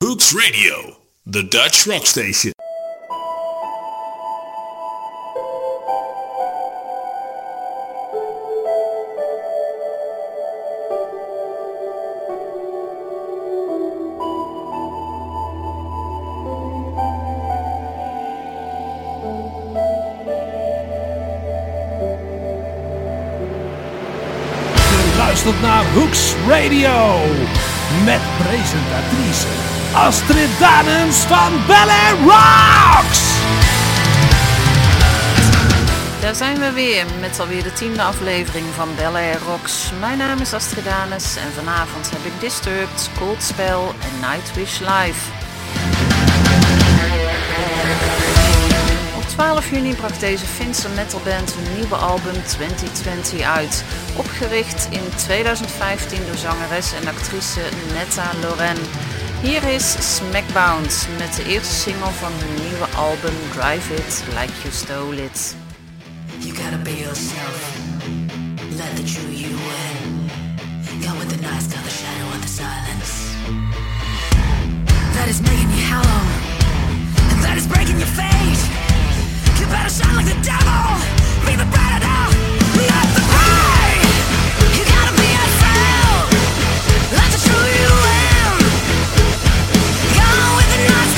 Hoops Radio, the Dutch rock station. Luistert naar Hooks Radio. Met presentatrice Astrid Danens van Air Rocks. Daar zijn we weer met alweer de tiende aflevering van Air Rocks. Mijn naam is Astrid Danes en vanavond heb ik Disturbed, Cold Spell en Nightwish Live. Op 12 juni bracht deze Finse metalband hun nieuwe album 2020 uit. Opgericht in 2015 door zangeres en actrice Netta Loren. Hier is Smackbound met de eerste single van hun nieuwe album Drive It Like You Stole It. You gotta be yourself. Let the true you. Go with the nice, shadow the silence. That is making you hollow. And that is breaking your fate. You better shine like the devil. Be the the Master.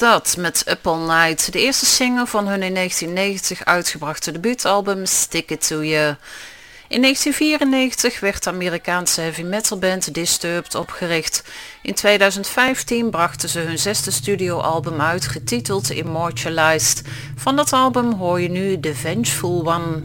dat met Up All Night, de eerste single van hun in 1990 uitgebrachte debuutalbum Stick It To You. In 1994 werd de Amerikaanse heavy metal band Disturbed opgericht. In 2015 brachten ze hun zesde studioalbum uit, getiteld Immortalized. Van dat album hoor je nu The Vengeful One.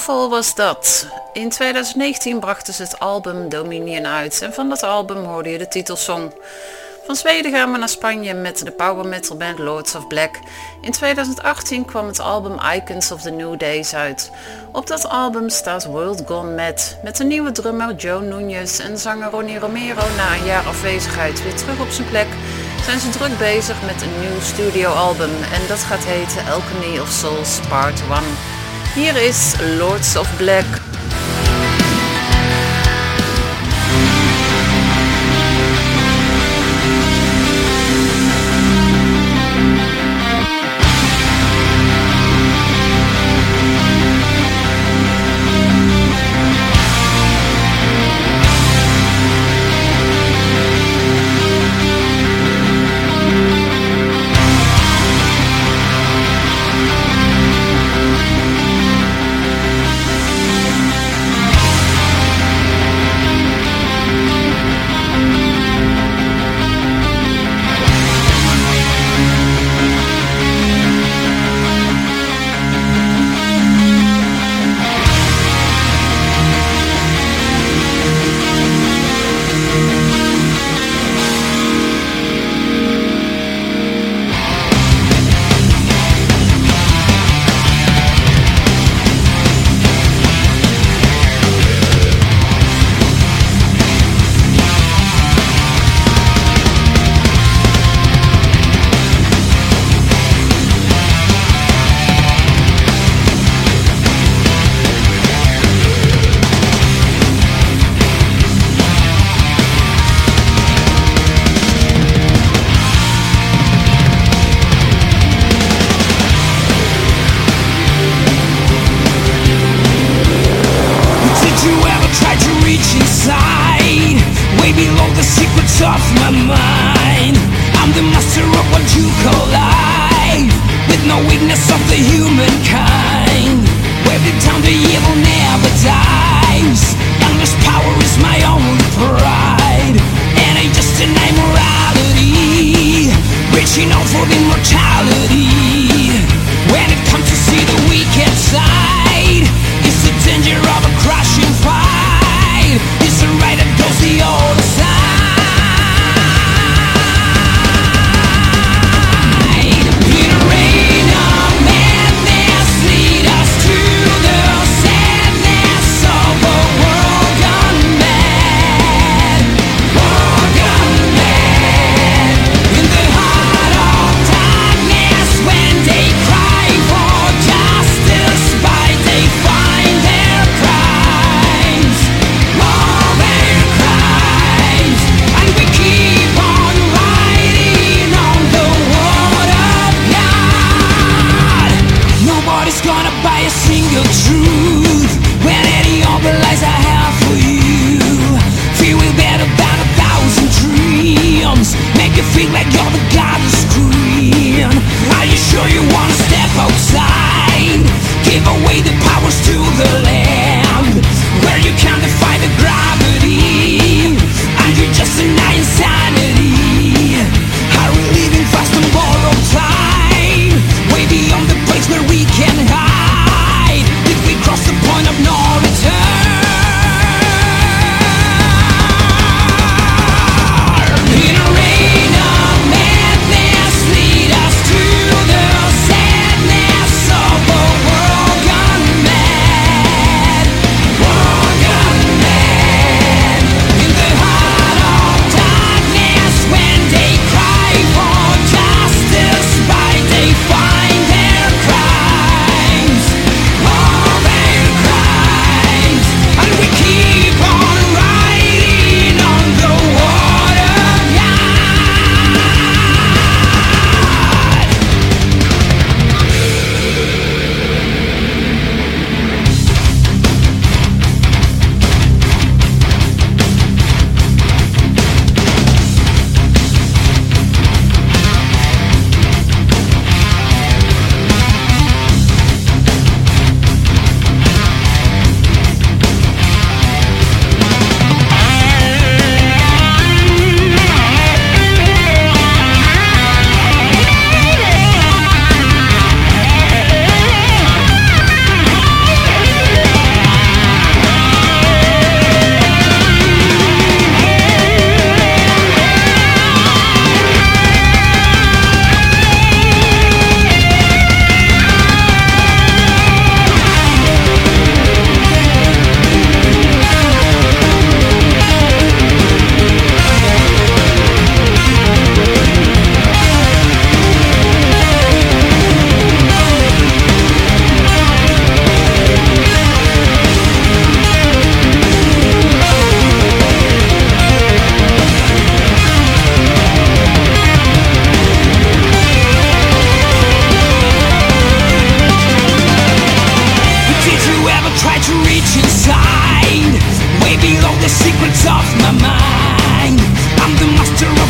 Muffle was dat. In 2019 brachten ze het album Dominion uit en van dat album hoorde je de titelsong. Van Zweden gaan we naar Spanje met de power metal band Lords of Black. In 2018 kwam het album Icons of the New Days uit. Op dat album staat World Gone Mad met de nieuwe drummer Joe Nunez en zanger Ronnie Romero na een jaar afwezigheid weer terug op zijn plek. Zijn ze druk bezig met een nieuw studioalbum en dat gaat heten Alchemy of Souls Part 1. Hier is Lords of Black.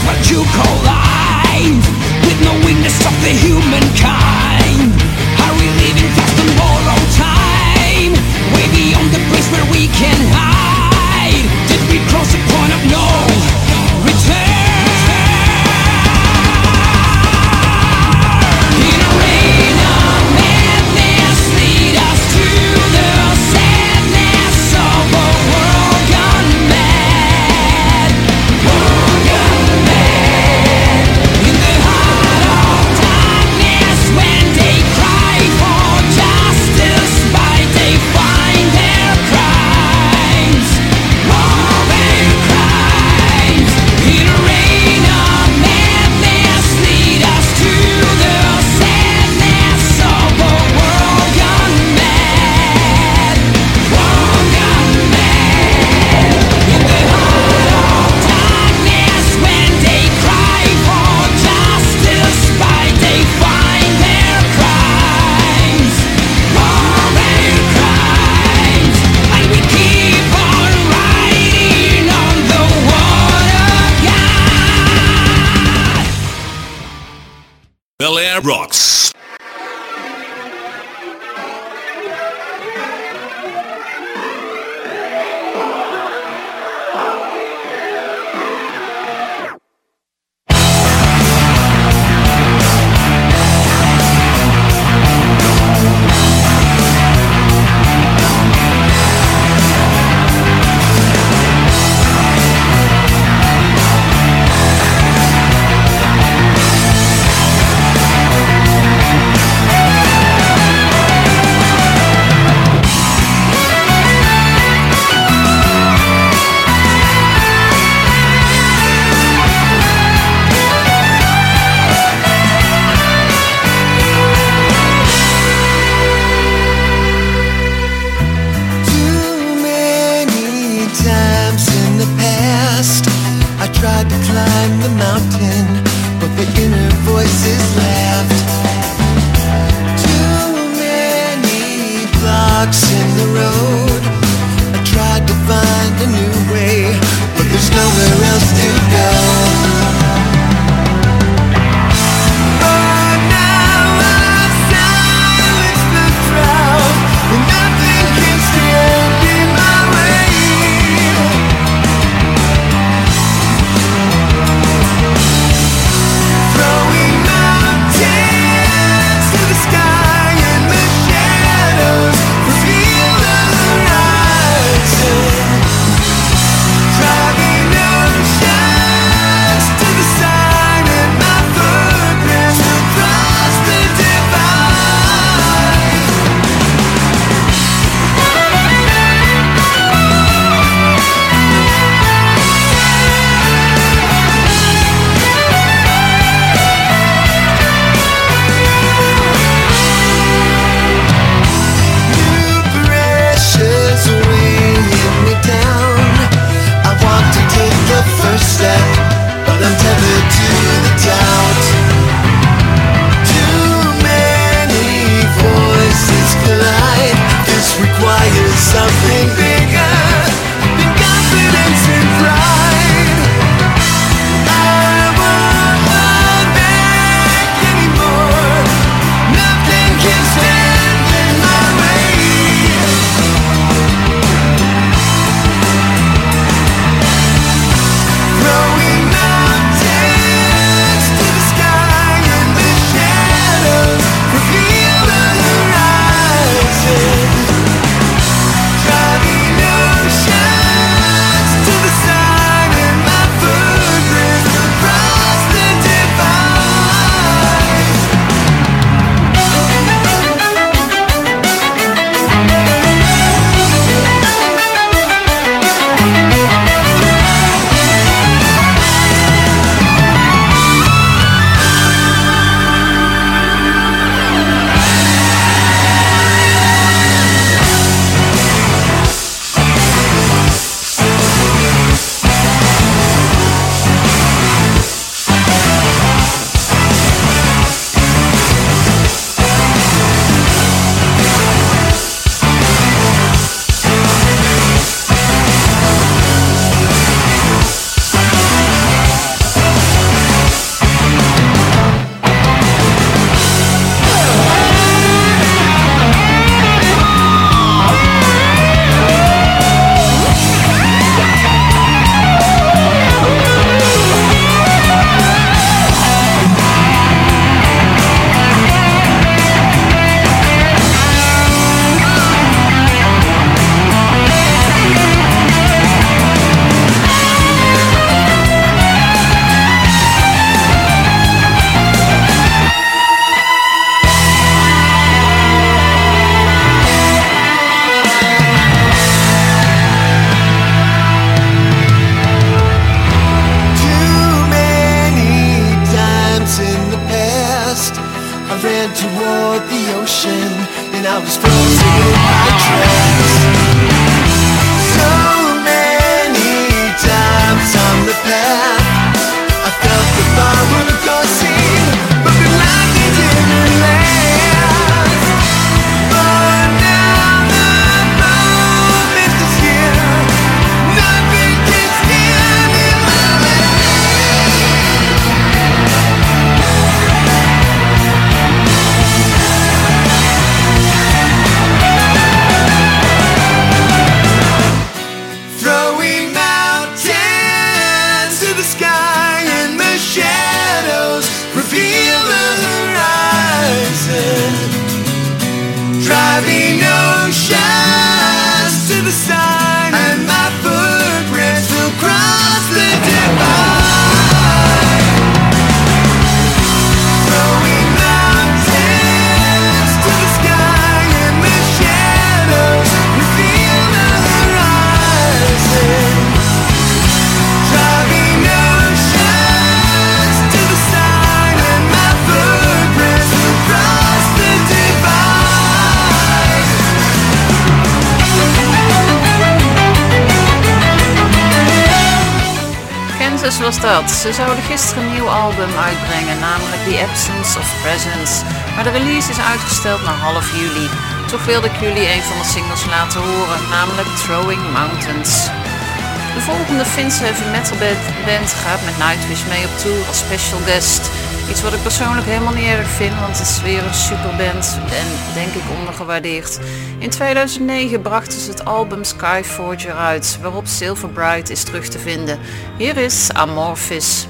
what you call life. With no weakness of the human Ze zouden gisteren een nieuw album uitbrengen, namelijk The Absence of Presence. Maar de release is uitgesteld naar half juli. Toch wilde ik jullie een van de singles laten horen, namelijk Throwing Mountains. De volgende Finse heavy metal band gaat met Nightwish mee op tour als special guest. Iets wat ik persoonlijk helemaal niet erg vind, want het is weer een superband en denk ik ondergewaardeerd. In 2009 brachten ze het album Skyforger uit, waarop Silverbright is terug te vinden. Hier is Amorphis.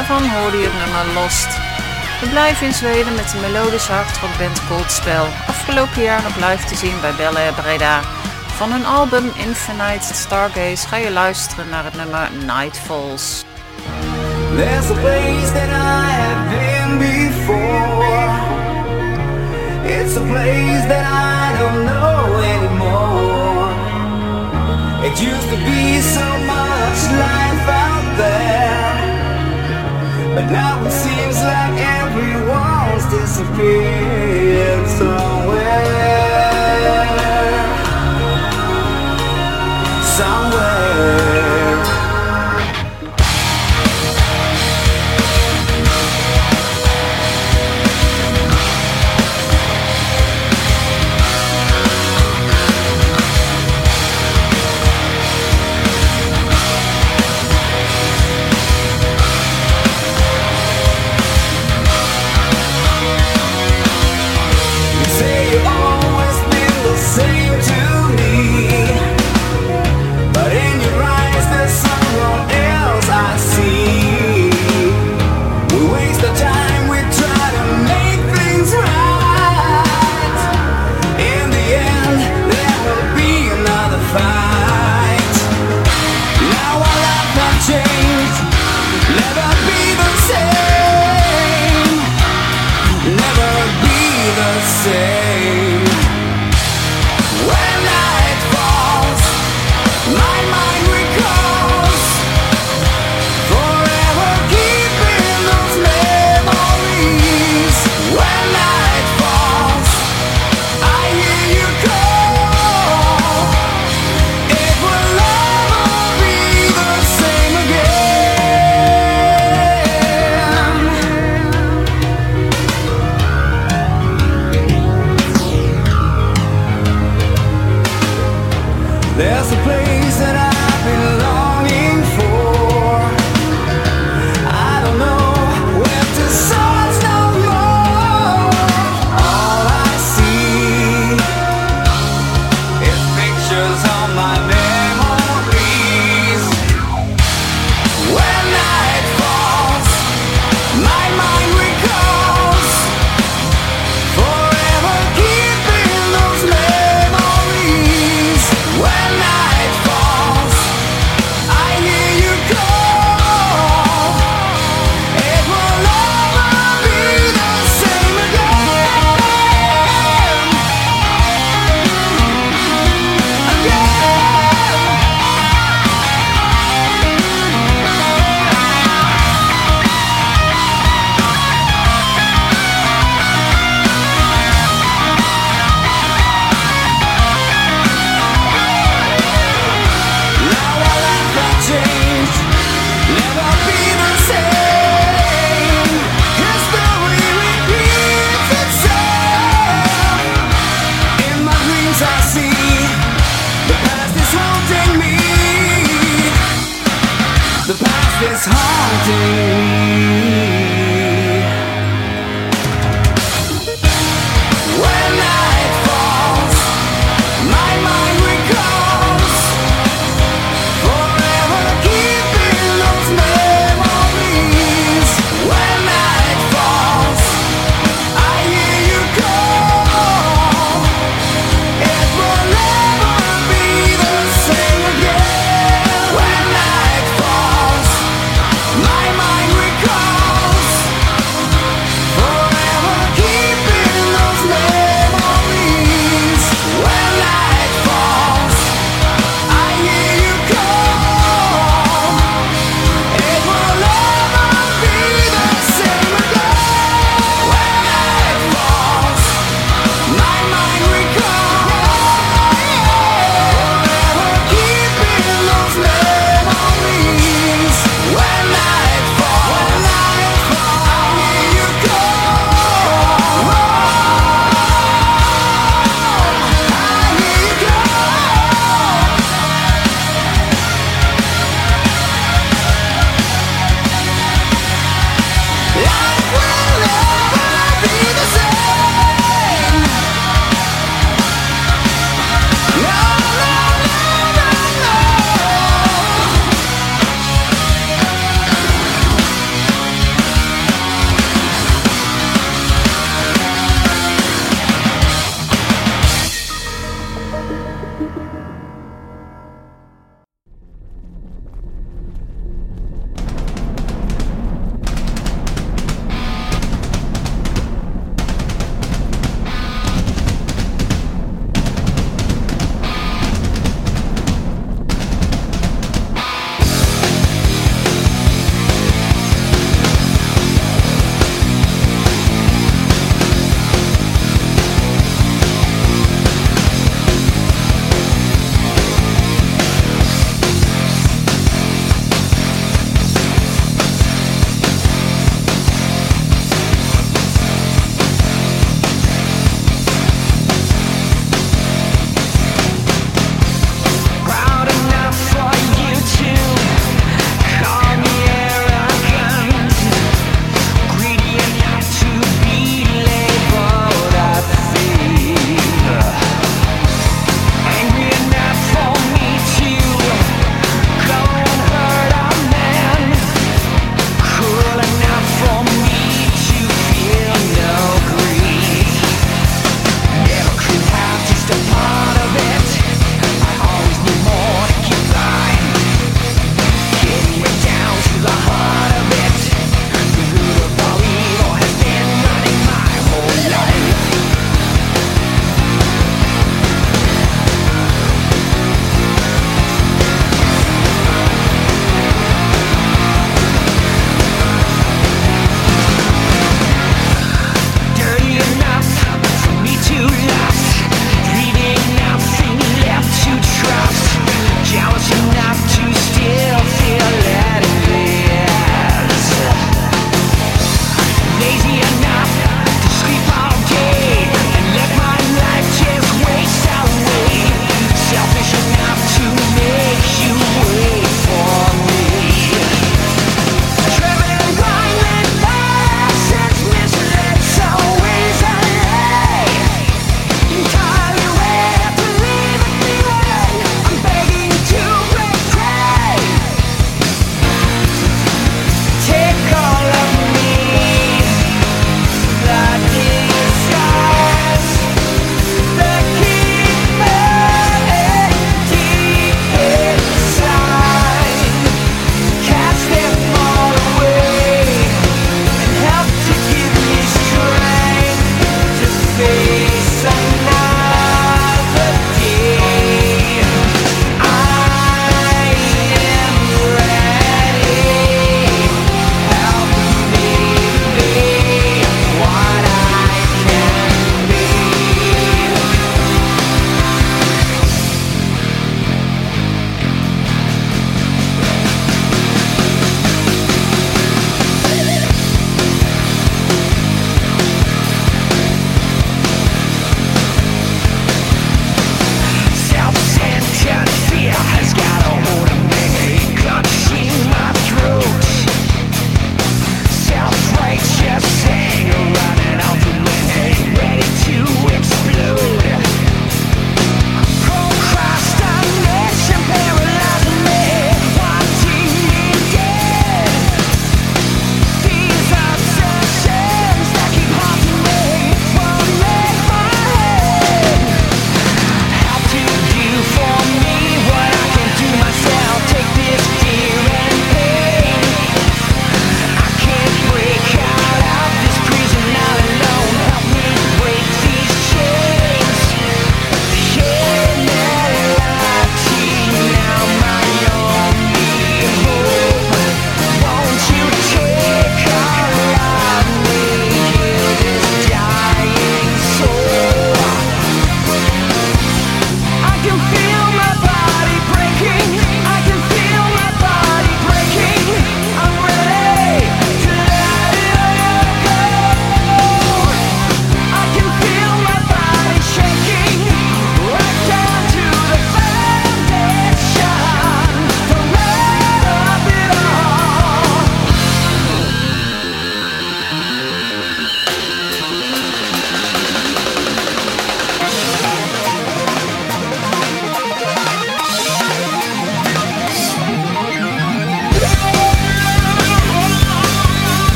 Daarvan hoorde je het nummer Lost. We blijven in Zweden met de melodische hardrockband Cold Spell. Afgelopen jaar nog live te zien bij Belle Air Breda. Van hun album Infinite Stargaze ga je luisteren naar het nummer Night Falls. There's a place that I have been before. It's a place that I don't know anymore. It used to be so much there. But now it seems like everyone's disappeared somewhere. Somewhere.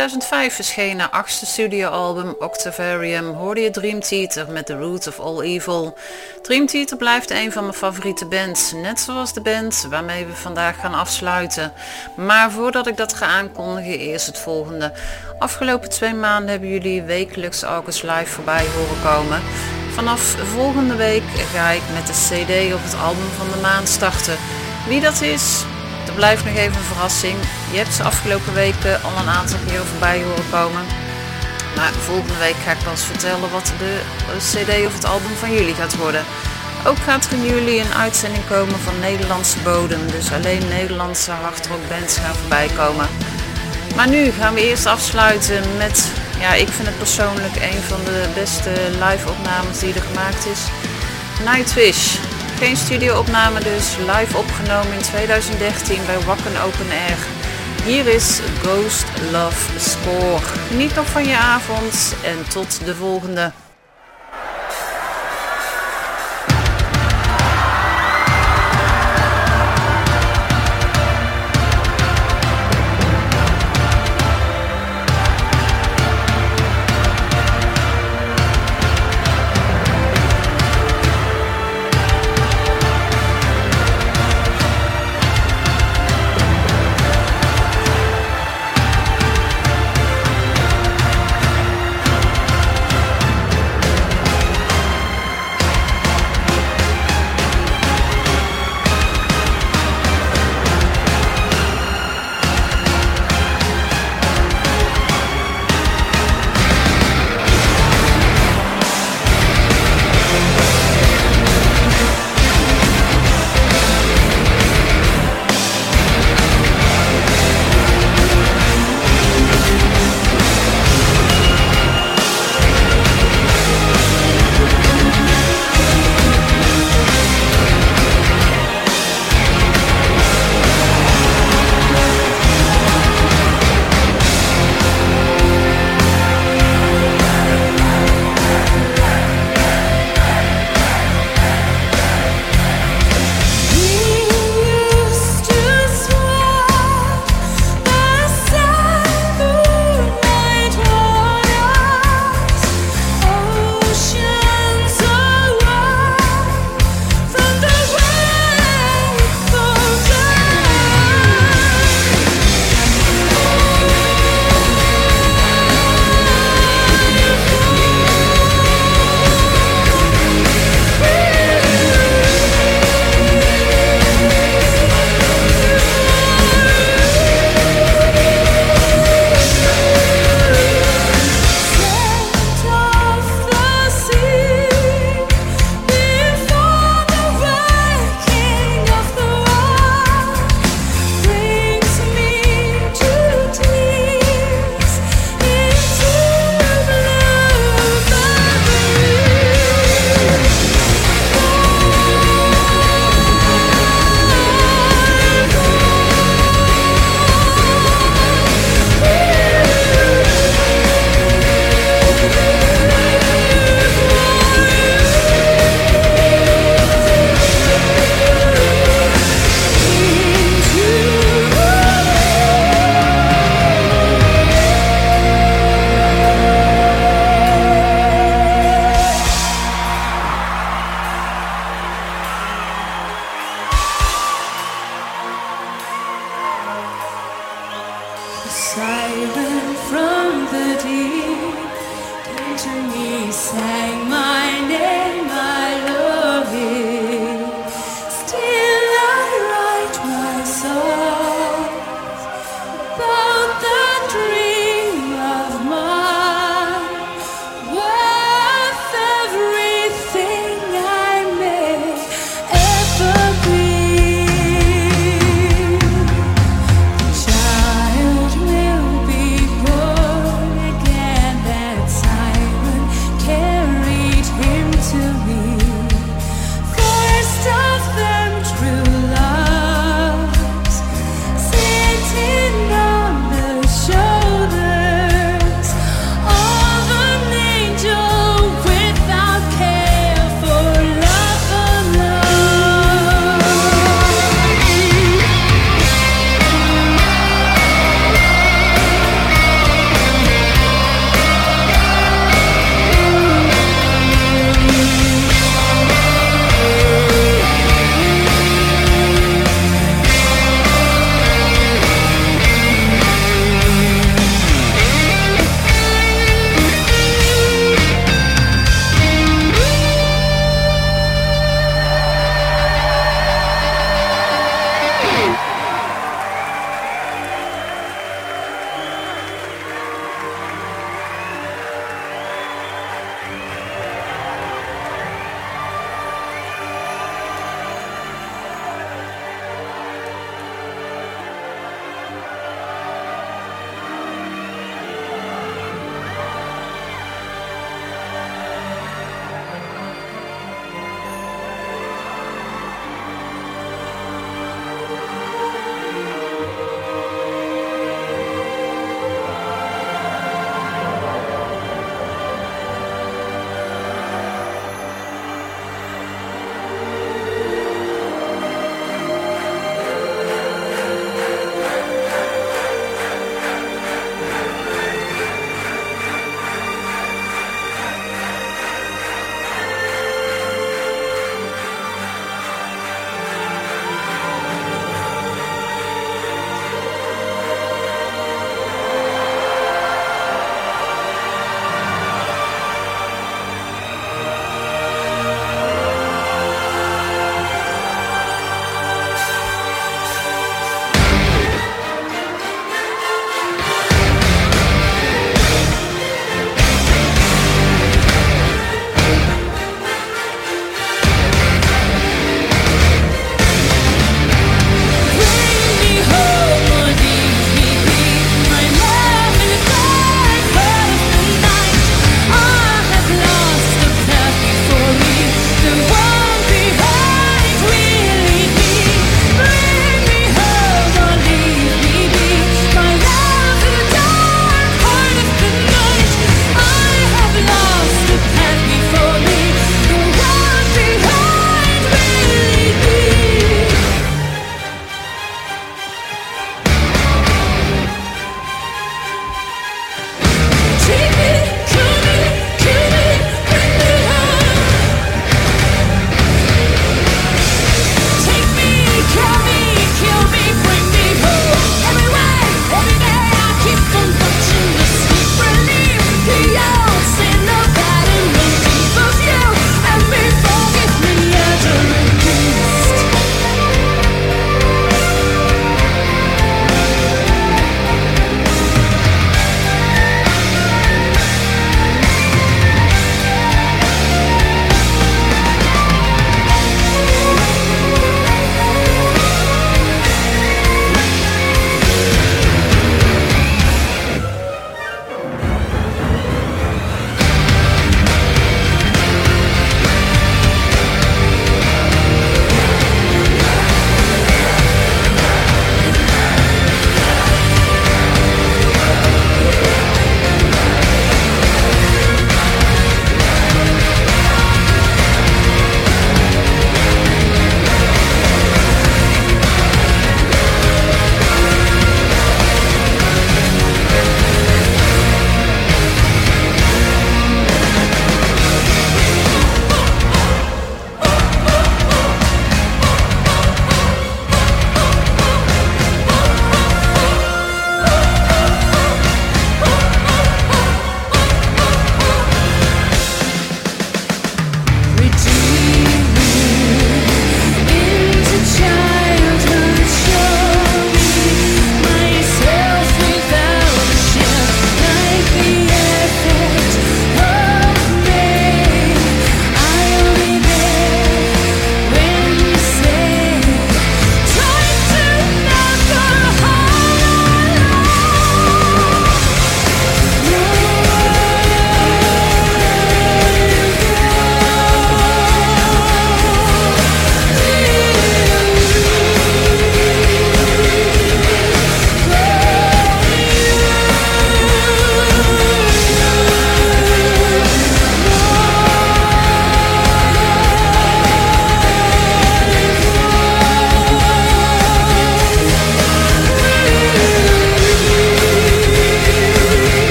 2005 verscheen haar achtste studioalbum Octavarium hoorde je Dream Theater met The Root of All Evil. Dream Theater blijft een van mijn favoriete bands, net zoals de band waarmee we vandaag gaan afsluiten. Maar voordat ik dat ga aankondigen, eerst het volgende. Afgelopen twee maanden hebben jullie wekelijks August Live voorbij horen komen. Vanaf volgende week ga ik met de CD op het album van de maand starten. Wie dat is, dat blijft nog even een verrassing. Je hebt ze afgelopen weken al een aantal keer voorbij horen komen. Maar volgende week ga ik pas vertellen wat de cd of het album van jullie gaat worden. Ook gaat er in jullie een uitzending komen van Nederlandse bodem. Dus alleen Nederlandse hardrockbands gaan voorbij komen. Maar nu gaan we eerst afsluiten met, ja ik vind het persoonlijk een van de beste live opnames die er gemaakt is. Nightwish. Geen studio-opname dus, live opgenomen in 2013 bij Wacken Open Air. Hier is Ghost Love Score. Geniet nog van je avond en tot de volgende.